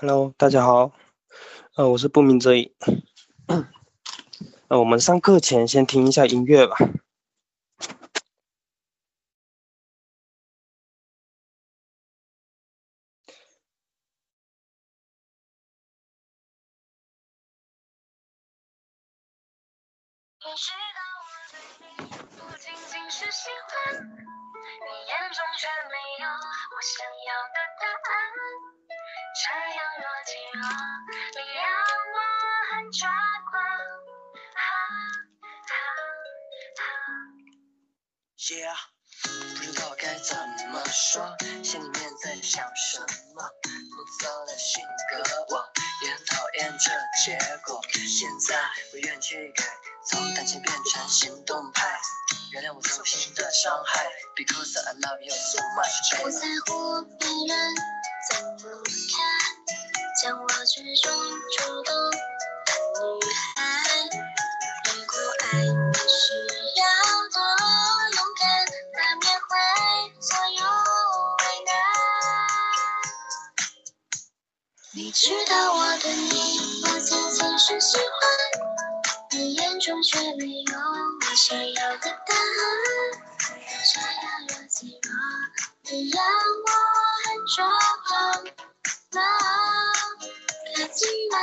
Hello，大家好，呃，我是不鸣则已。呃，我们上课前先听一下音乐吧。说，心里面在想什么？浮躁的性格，我也很讨厌这结果。现在不愿去改，从胆怯变成行动派。原谅我曾经的伤害，Because I love you so much。不在乎别人怎么看，将我视中主动的女孩。知道我对你，我仅仅是喜欢，你眼中却没有我想要的答案。这样若即若，你让我很抓狂，那可怎么？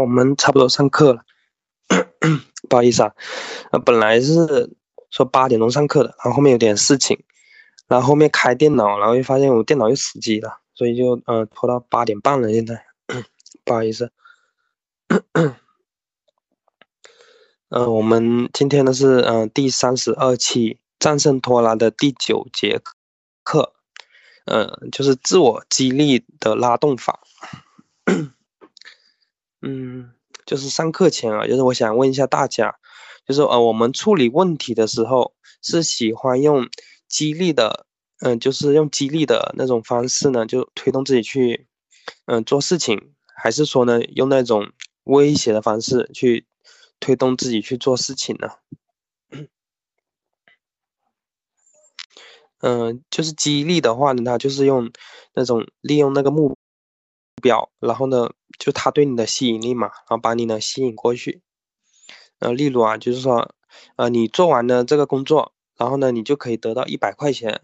我们差不多上课了。不好意思啊，呃，本来是说八点钟上课的，然后后面有点事情，然后后面开电脑，然后又发现我电脑又死机了，所以就呃拖到八点半了。现在 不好意思。呃，我们今天呢是嗯、呃、第三十二期战胜拖拉的第九节课，呃，就是自我激励的拉动法。嗯，就是上课前啊，就是我想问一下大家，就是呃，我们处理问题的时候是喜欢用激励的，嗯、就是用激励的那种方式呢，就推动自己去，嗯、做事情，还是说呢，用那种威胁的方式去推动自己去做事情呢？嗯、就是激励的话呢，它就是用那种利用那个目标，然后呢，就他对你的吸引力嘛，然后把你呢吸引过去。呃，例如啊，就是说，呃，你做完了这个工作，然后呢，你就可以得到一百块钱，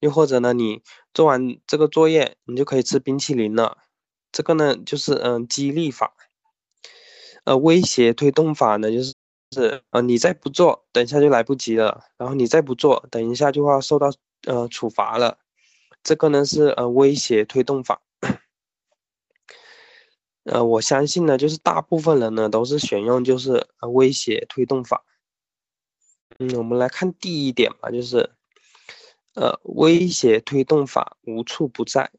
又或者呢，你做完这个作业，你就可以吃冰淇淋了。这个呢，就是嗯、激励法。呃，威胁推动法呢，就是是呃，你再不做，等一下就来不及了，然后你再不做，等一下就要受到呃处罚了。这个呢是呃威胁推动法。呃，我相信呢，就是大部分人呢都是选用就是呃威胁推动法。嗯，我们来看第一点吧，就是呃威胁推动法无处不在。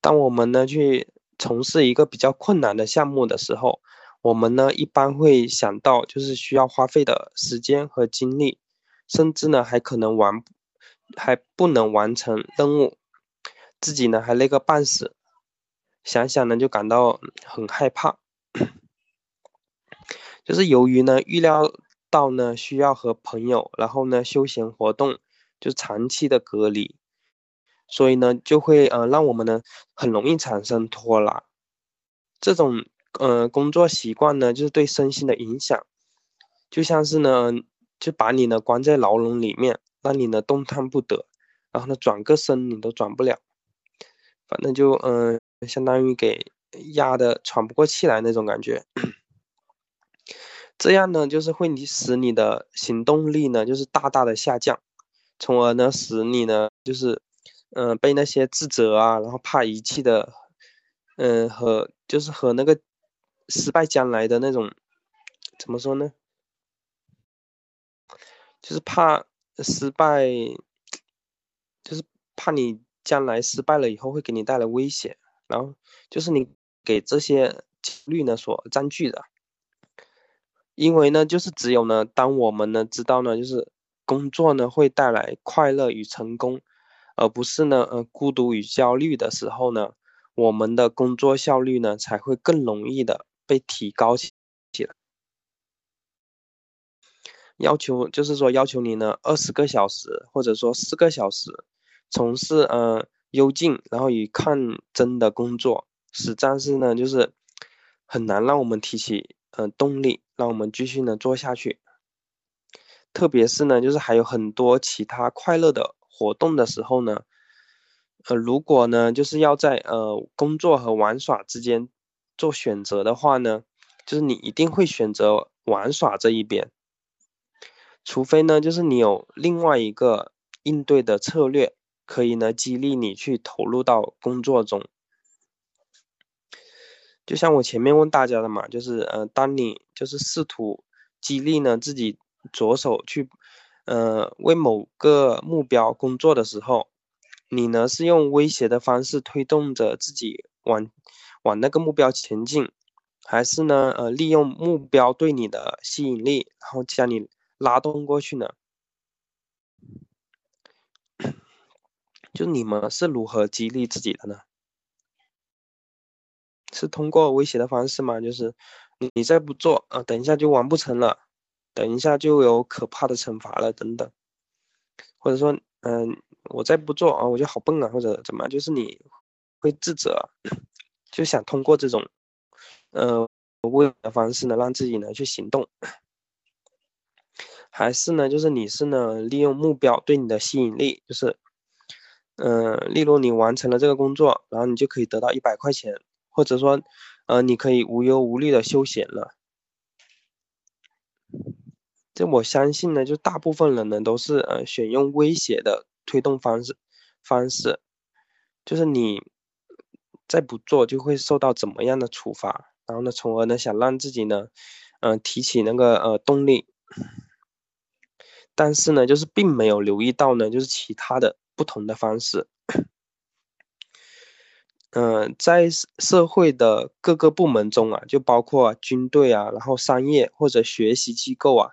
当我们呢去从事一个比较困难的项目的时候，我们呢一般会想到就是需要花费的时间和精力，甚至呢还可能完还不能完成任务，自己呢还累个半死，想想呢就感到很害怕。就是由于呢预料到呢需要和朋友，然后呢休闲活动就长期的隔离，所以呢就会呃让我们呢很容易产生拖拉。这种呃工作习惯呢，就是对身心的影响，就像是呢就把你呢关在牢笼里面，让你呢动弹不得，然后呢转个身你都转不了，反正就嗯、相当于给压的喘不过气来那种感觉。这样呢，就是会你使你的行动力呢，就是大大的下降，从而呢，使你呢，就是，嗯、被那些自责啊，然后怕遗弃的，嗯、和就是和那个失败将来的那种，怎么说呢？就是怕失败，就是怕你将来失败了以后会给你带来威胁，然后就是你给这些焦虑呢所占据的。因为呢，就是只有呢，当我们呢知道呢，就是工作呢会带来快乐与成功，而不是呢呃孤独与焦虑的时候呢，我们的工作效率呢才会更容易的被提高起起来。要求就是说要求你呢二十个小时或者说四个小时从事呃幽静然后与抗争的工作，实战是呢就是很难让我们提起呃动力。让我们继续呢做下去，特别是呢，就是还有很多其他快乐的活动的时候呢，呃，如果呢就是要在呃工作和玩耍之间做选择的话呢，就是你一定会选择玩耍这一边，除非呢就是你有另外一个应对的策略，可以呢激励你去投入到工作中。就像我前面问大家的嘛，就是呃，当你就是试图激励呢自己着手去，呃，为某个目标工作的时候，你呢是用威胁的方式推动着自己往往那个目标前进，还是呢呃利用目标对你的吸引力，然后将你拉动过去呢？就你们是如何激励自己的呢？是通过威胁的方式吗？就是你你再不做啊，等一下就完不成了，等一下就有可怕的惩罚了等等，或者说嗯，我再不做啊，我就好笨啊，或者怎么，就是你会自责，就想通过这种呃威的方式呢，让自己呢去行动，还是呢，就是你是呢利用目标对你的吸引力，就是嗯，例如你完成了这个工作，然后你就可以得到一百块钱。或者说，呃，你可以无忧无虑的休闲了。这我相信呢，就大部分人呢都是呃选用威胁的推动方式，方式，就是你再不做就会受到怎么样的处罚，然后呢，从而呢想让自己呢，嗯，提起那个呃动力，但是呢，就是并没有留意到呢，就是其他的不同的方式。嗯，在社会的各个部门中啊，就包括军队啊，然后商业或者学习机构啊，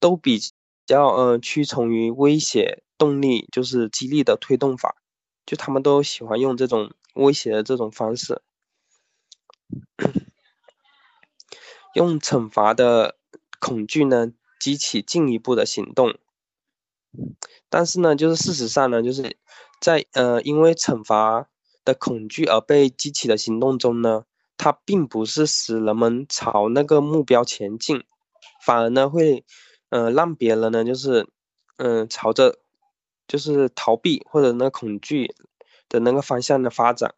都比较呃屈从于威胁动力，就是激励的推动法，就他们都喜欢用这种威胁的这种方式，用惩罚的恐惧呢激起进一步的行动。但是呢，就是事实上呢，就是在呃因为惩罚。的恐惧而被激起的行动中呢，它并不是使人们朝那个目标前进，反而呢会，呃，让别人呢就是，嗯，朝着，就是逃避或者那恐惧的那个方向的发展。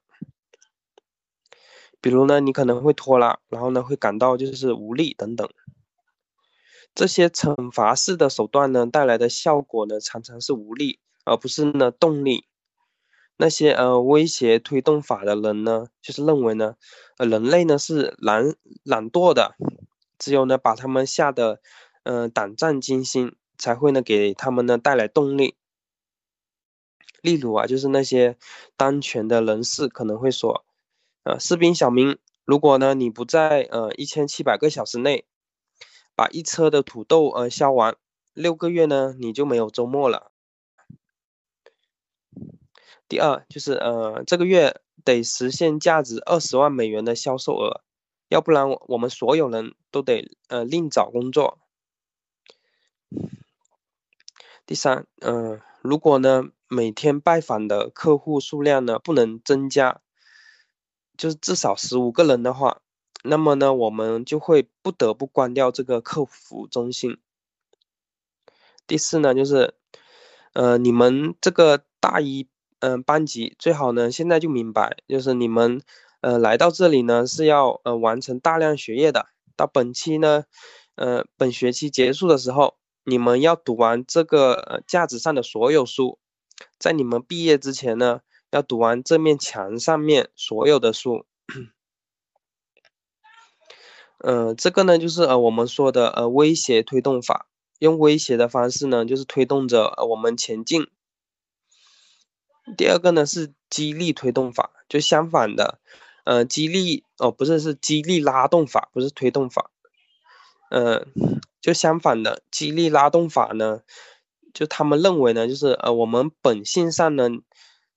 比如呢，你可能会拖拉，然后呢会感到就是无力等等。这些惩罚式的手段呢带来的效果呢常常是无力，而不是呢动力。那些呃威胁推动法的人呢，就是认为呢，呃人类呢是懒懒惰的，只有呢把他们吓得，呃胆战惊心，才会呢给他们呢带来动力。例如啊，就是那些当权的人士可能会说，呃士兵小明，如果呢你不在呃一千七百个小时内，把一车的土豆呃销完，六个月呢你就没有周末了。第二就是呃，这个月得实现价值二十万美元的销售额，要不然我们所有人都得呃另找工作。第三，嗯，如果呢每天拜访的客户数量呢不能增加，就是至少十五个人的话，那么呢我们就会不得不关掉这个客服中心。第四呢就是，呃，你们这个大一。嗯，班级最好呢，现在就明白，就是你们，呃，来到这里呢是要呃完成大量学业的。到本期呢，呃，本学期结束的时候，你们要读完这个架子上的所有书，在你们毕业之前呢，要读完这面墙上面所有的书。嗯，这个呢就是呃我们说的呃威胁推动法，用威胁的方式呢，就是推动着我们前进。第二个呢是激励推动法，就相反的，呃，激励哦不是是激励拉动法，不是推动法，呃，就相反的激励拉动法呢，就他们认为呢，就是呃我们本性上呢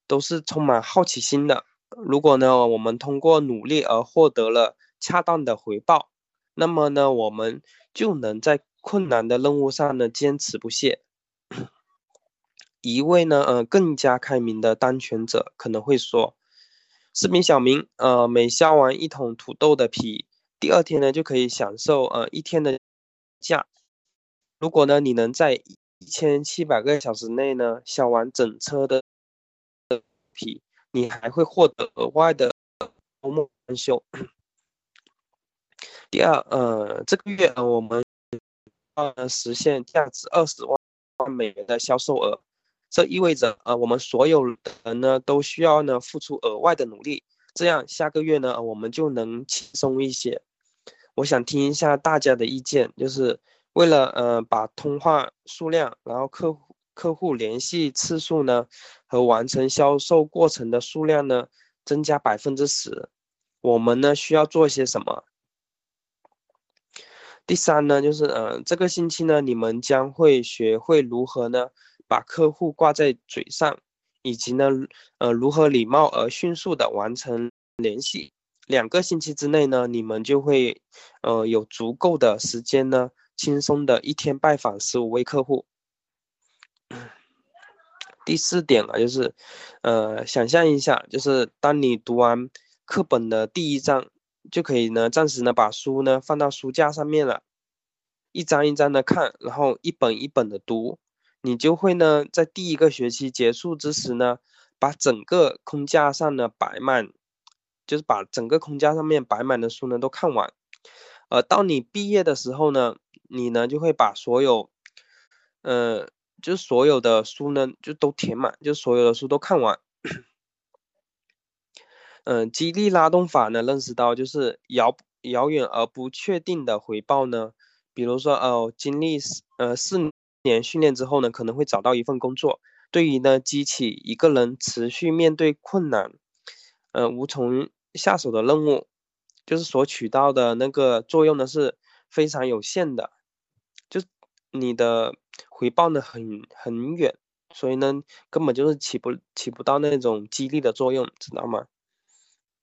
都是充满好奇心的，如果呢我们通过努力而获得了恰当的回报，那么呢我们就能在困难的任务上呢坚持不懈。一位呢，呃，更加开明的当权者可能会说：“市民小明，呃，每削完一桶土豆的皮，第二天呢就可以享受呃一天的假。如果呢你能在一千七百个小时内呢削完整车的皮，你还会获得额外的周末休。第二，呃，这个月我们要实现价值二十万美元的销售额。”这意味着，呃，我们所有人呢都需要呢付出额外的努力，这样下个月呢我们就能轻松一些。我想听一下大家的意见，就是为了呃把通话数量，然后客户客户联系次数呢和完成销售过程的数量呢增加百分之十，我们呢需要做些什么？第三呢就是，呃，这个星期呢你们将会学会如何呢？把客户挂在嘴上，以及呢，呃，如何礼貌而迅速的完成联系。两个星期之内呢，你们就会，呃，有足够的时间呢，轻松的一天拜访十五位客户。第四点啊，就是，呃，想象一下，就是当你读完课本的第一章，就可以呢，暂时呢把书呢放到书架上面了，一张一张的看，然后一本一本的读。你就会呢，在第一个学期结束之时呢，把整个空架上呢摆满，就是把整个空架上面摆满的书呢都看完。呃，到你毕业的时候呢，你呢就会把所有，呃，就所有的书呢就都填满，就所有的书都看完。嗯，激励拉动法呢，认识到就是遥遥远而不确定的回报呢，比如说哦，经历呃四。年训练之后呢，可能会找到一份工作。对于呢激起一个人持续面对困难，呃无从下手的任务，就是所取到的那个作用呢是非常有限的，就你的回报呢很很远，所以呢根本就是起不起不到那种激励的作用，知道吗？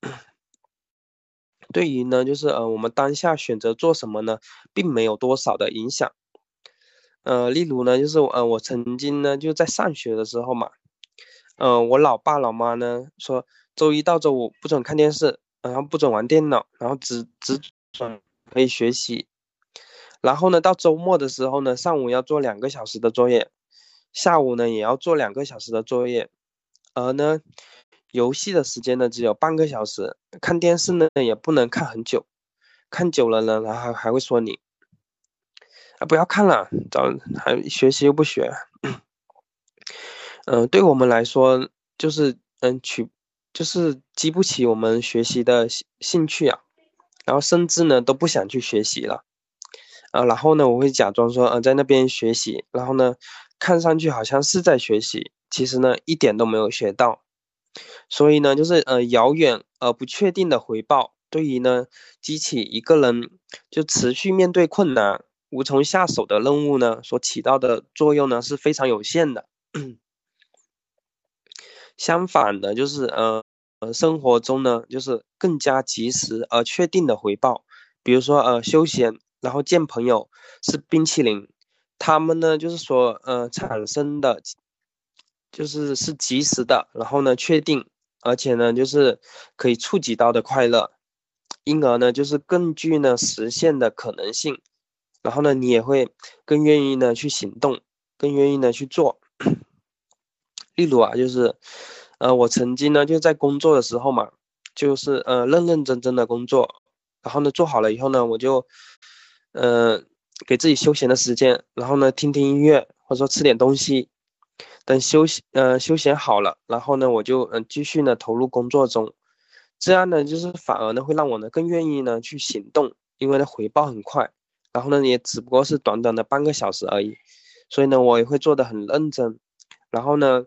对于呢就是呃我们当下选择做什么呢，并没有多少的影响。呃，例如呢，就是呃，我曾经呢就在上学的时候嘛，呃，我老爸老妈呢说，周一到周五不准看电视，然后不准玩电脑，然后只只准可以学习。然后呢，到周末的时候呢，上午要做两个小时的作业，下午呢也要做两个小时的作业，而呢，游戏的时间呢只有半个小时，看电视呢也不能看很久，看久了呢，然后还会说你。啊，不要看了，找还学习又不学，嗯，对我们来说就是嗯取就是激不起我们学习的兴兴趣啊，然后甚至呢都不想去学习了，啊，然后呢我会假装说呃在那边学习，然后呢看上去好像是在学习，其实呢一点都没有学到，所以呢就是呃遥远而不确定的回报，对于呢激起一个人就持续面对困难。无从下手的任务呢，所起到的作用呢是非常有限的。相反的，就是呃呃，生活中呢，就是更加及时而确定的回报。比如说呃，休闲，然后见朋友，吃冰淇淋，他们呢就是说呃产生的，就是是及时的，然后呢确定，而且呢就是可以触及到的快乐，因而呢就是更具呢实现的可能性。然后呢，你也会更愿意呢去行动，更愿意呢去做。例如啊，就是，呃，我曾经呢就在工作的时候嘛，就是呃认认真真的工作，然后呢做好了以后呢，我就，呃，给自己休闲的时间，然后呢听听音乐，或者说吃点东西，等休息呃休闲好了，然后呢我就嗯继续呢投入工作中，这样呢就是反而呢会让我呢更愿意呢去行动，因为呢回报很快。然后呢，也只不过是短短的半个小时而已，所以呢，我也会做的很认真。然后呢，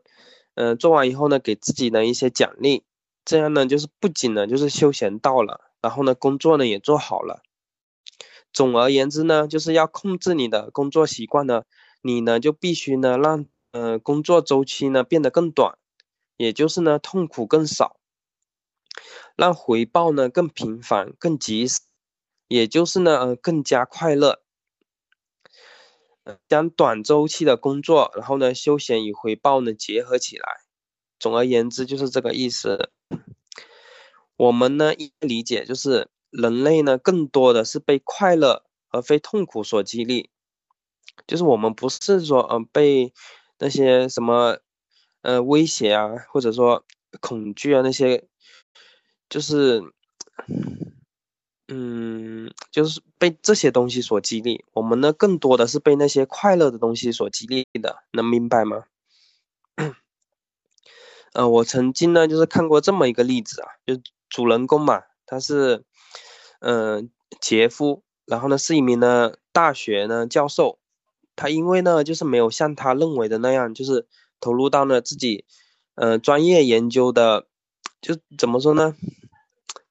呃，做完以后呢，给自己呢一些奖励，这样呢，就是不仅呢，就是休闲到了，然后呢，工作呢也做好了。总而言之呢，就是要控制你的工作习惯呢，你呢就必须呢让呃工作周期呢变得更短，也就是呢痛苦更少，让回报呢更频繁、更及时，也就是呢呃更加快乐。将短周期的工作，然后呢，休闲与回报呢结合起来。总而言之，就是这个意思。我们呢，一理解就是人类呢，更多的是被快乐而非痛苦所激励。就是我们不是说，嗯，被那些什么，呃，威胁啊，或者说恐惧啊那些，就是。嗯，就是被这些东西所激励，我们呢更多的是被那些快乐的东西所激励的，能明白吗？呃，我曾经呢就是看过这么一个例子啊，就主人公嘛，他是，嗯，杰夫，然后呢是一名呢大学呢教授，他因为呢就是没有像他认为的那样，就是投入到了自己，呃，专业研究的，就怎么说呢，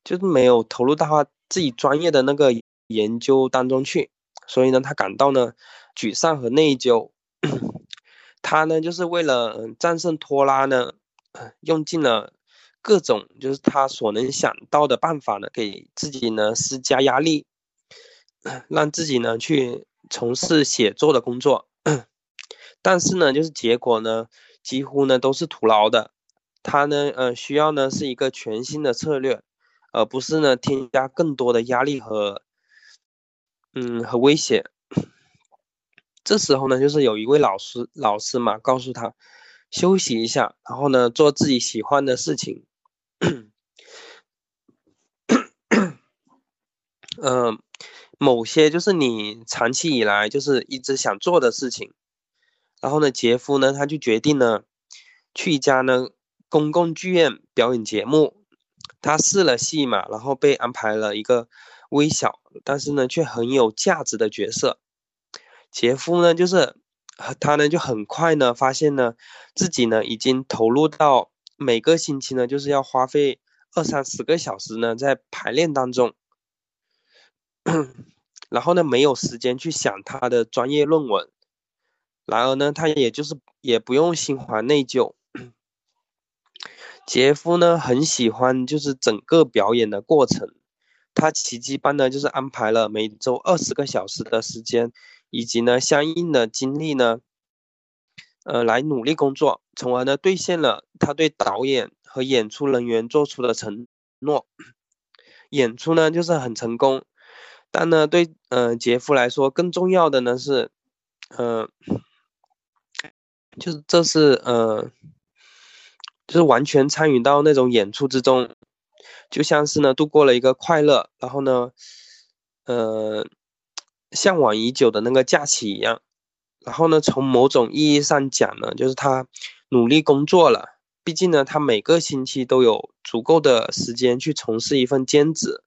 就是没有投入到他。自己专业的那个研究当中去，所以呢，他感到呢沮丧和内疚。他呢，就是为了战胜拖拉呢，用尽了各种就是他所能想到的办法呢，给自己呢施加压力，让自己呢去从事写作的工作。但是呢，就是结果呢，几乎呢都是徒劳的。他呢，呃，需要呢是一个全新的策略。而不是呢，添加更多的压力和，嗯，和威胁。这时候呢，就是有一位老师，老师嘛，告诉他休息一下，然后呢，做自己喜欢的事情。嗯，某些就是你长期以来就是一直想做的事情。然后呢，杰夫呢，他就决定呢，去一家呢公共剧院表演节目。他试了戏嘛，然后被安排了一个微小，但是呢却很有价值的角色。杰夫呢，就是他呢就很快呢发现呢自己呢已经投入到每个星期呢就是要花费二三十个小时呢在排练当中，然后呢没有时间去想他的专业论文。然而呢，他也就是也不用心怀内疚。杰夫呢很喜欢，就是整个表演的过程。他奇迹般的就是安排了每周二十个小时的时间，以及呢相应的精力呢，呃，来努力工作，从而呢兑现了他对导演和演出人员做出的承诺。演出呢就是很成功，但呢对呃杰夫来说更重要的呢是，呃，就是这是呃。就是完全参与到那种演出之中，就像是呢度过了一个快乐，然后呢，呃，向往已久的那个假期一样。然后呢，从某种意义上讲呢，就是他努力工作了。毕竟呢，他每个星期都有足够的时间去从事一份兼职。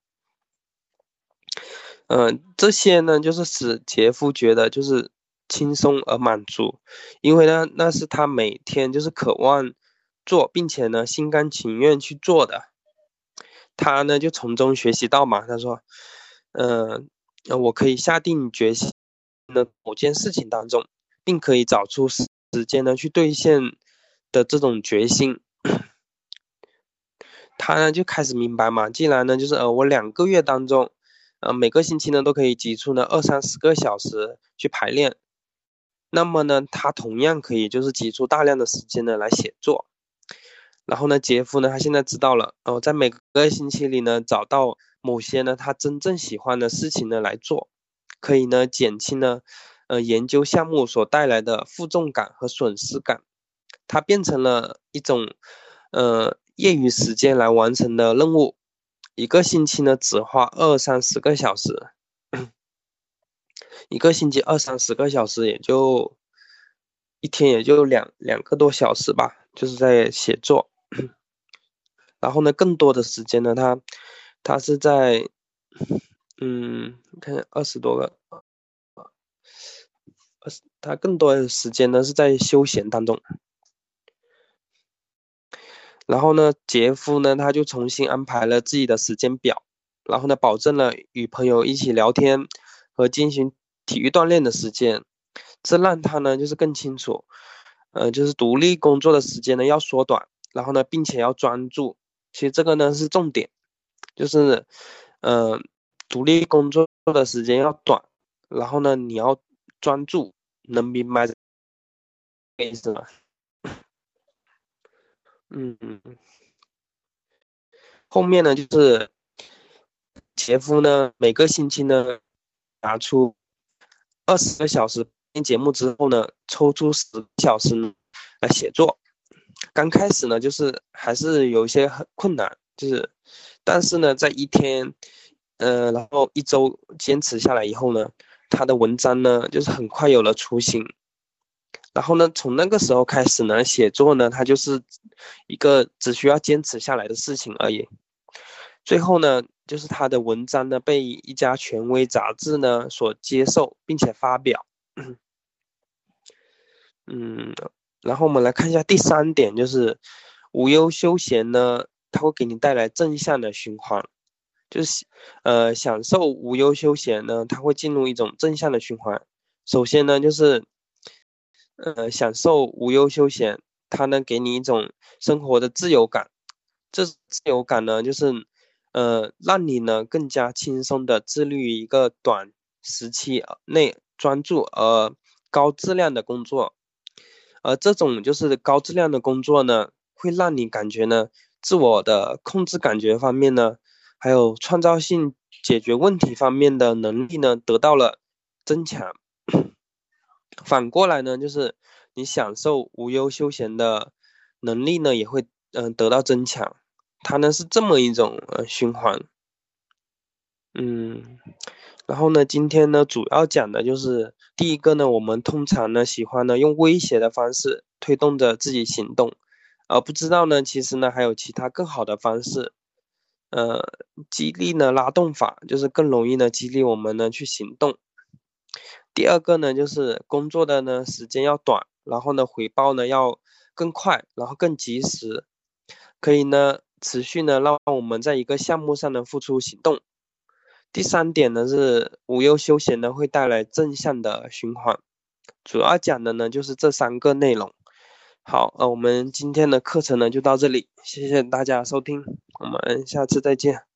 嗯，这些呢，就是使杰夫觉得就是轻松而满足，因为呢，那是他每天就是渴望。做，并且呢，心甘情愿去做的，他呢就从中学习到嘛。他说：“嗯，我可以下定决心的某件事情当中，并可以找出时间呢去兑现的这种决心。”他呢就开始明白嘛，既然呢就是呃我两个月当中，呃每个星期呢都可以挤出呢二三十个小时去排练，那么呢他同样可以就是挤出大量的时间呢来写作。然后呢，杰夫呢，他现在知道了哦，在每个星期里呢，找到某些呢他真正喜欢的事情呢来做，可以呢减轻呢，呃研究项目所带来的负重感和损失感，它变成了一种，呃业余时间来完成的任务，一个星期呢只花二三十个小时，一个星期二三十个小时也就，一天也就两两个多小时吧，就是在写作。然后呢，更多的时间呢，他他是在，嗯，看二十多个，二十，他更多的时间呢是在休闲当中。然后呢，杰夫呢他就重新安排了自己的时间表，然后呢，保证了与朋友一起聊天和进行体育锻炼的时间，这让他呢就是更清楚，呃，就是独立工作的时间呢要缩短，然后呢，并且要专注。其实这个呢是重点，就是，嗯，独立工作的时间要短，然后呢，你要专注，能明白这个意思吗？嗯嗯嗯，后面呢就是杰夫呢每个星期呢拿出二十个小时听节目之后呢，抽出十个小时来写作。刚开始呢就是还是有一些很困难，就是但是呢在一天，呃然后一周坚持下来以后呢，他的文章呢就是很快有了雏形。然后呢，从那个时候开始呢，写作呢，它就是一个只需要坚持下来的事情而已。最后呢，就是他的文章呢被一家权威杂志呢所接受，并且发表。嗯，然后我们来看一下第三点，就是无忧休闲呢，它会给你带来正向的循环。就是呃，享受无忧休闲呢，它会进入一种正向的循环。首先呢，就是。呃，享受无忧休闲，它能给你一种生活的自由感。这自由感呢，就是，呃，让你呢更加轻松的自律一个短时期内专注而高质量的工作。而这种就是高质量的工作呢，会让你感觉呢，自我的控制感觉方面呢，还有创造性解决问题方面的能力呢，得到了增强。反过来呢，就是你享受无忧休闲的能力呢，也会嗯得到增强。它呢是这么一种呃循环。嗯，然后呢，今天呢主要讲的就是第一个呢，我们通常呢喜欢呢用威胁的方式推动着自己行动，而不知道呢其实呢还有其他更好的方式。呃，激励呢拉动法就是更容易呢激励我们呢去行动。第二个呢，就是工作的呢时间要短，然后呢回报呢要更快，然后更及时，可以呢持续呢让我们在一个项目上呢付出行动。第三点呢是无忧休闲呢会带来正向的循环，主要讲的呢就是这三个内容。好，呃，我们今天的课程呢就到这里，谢谢大家收听，我们下次再见。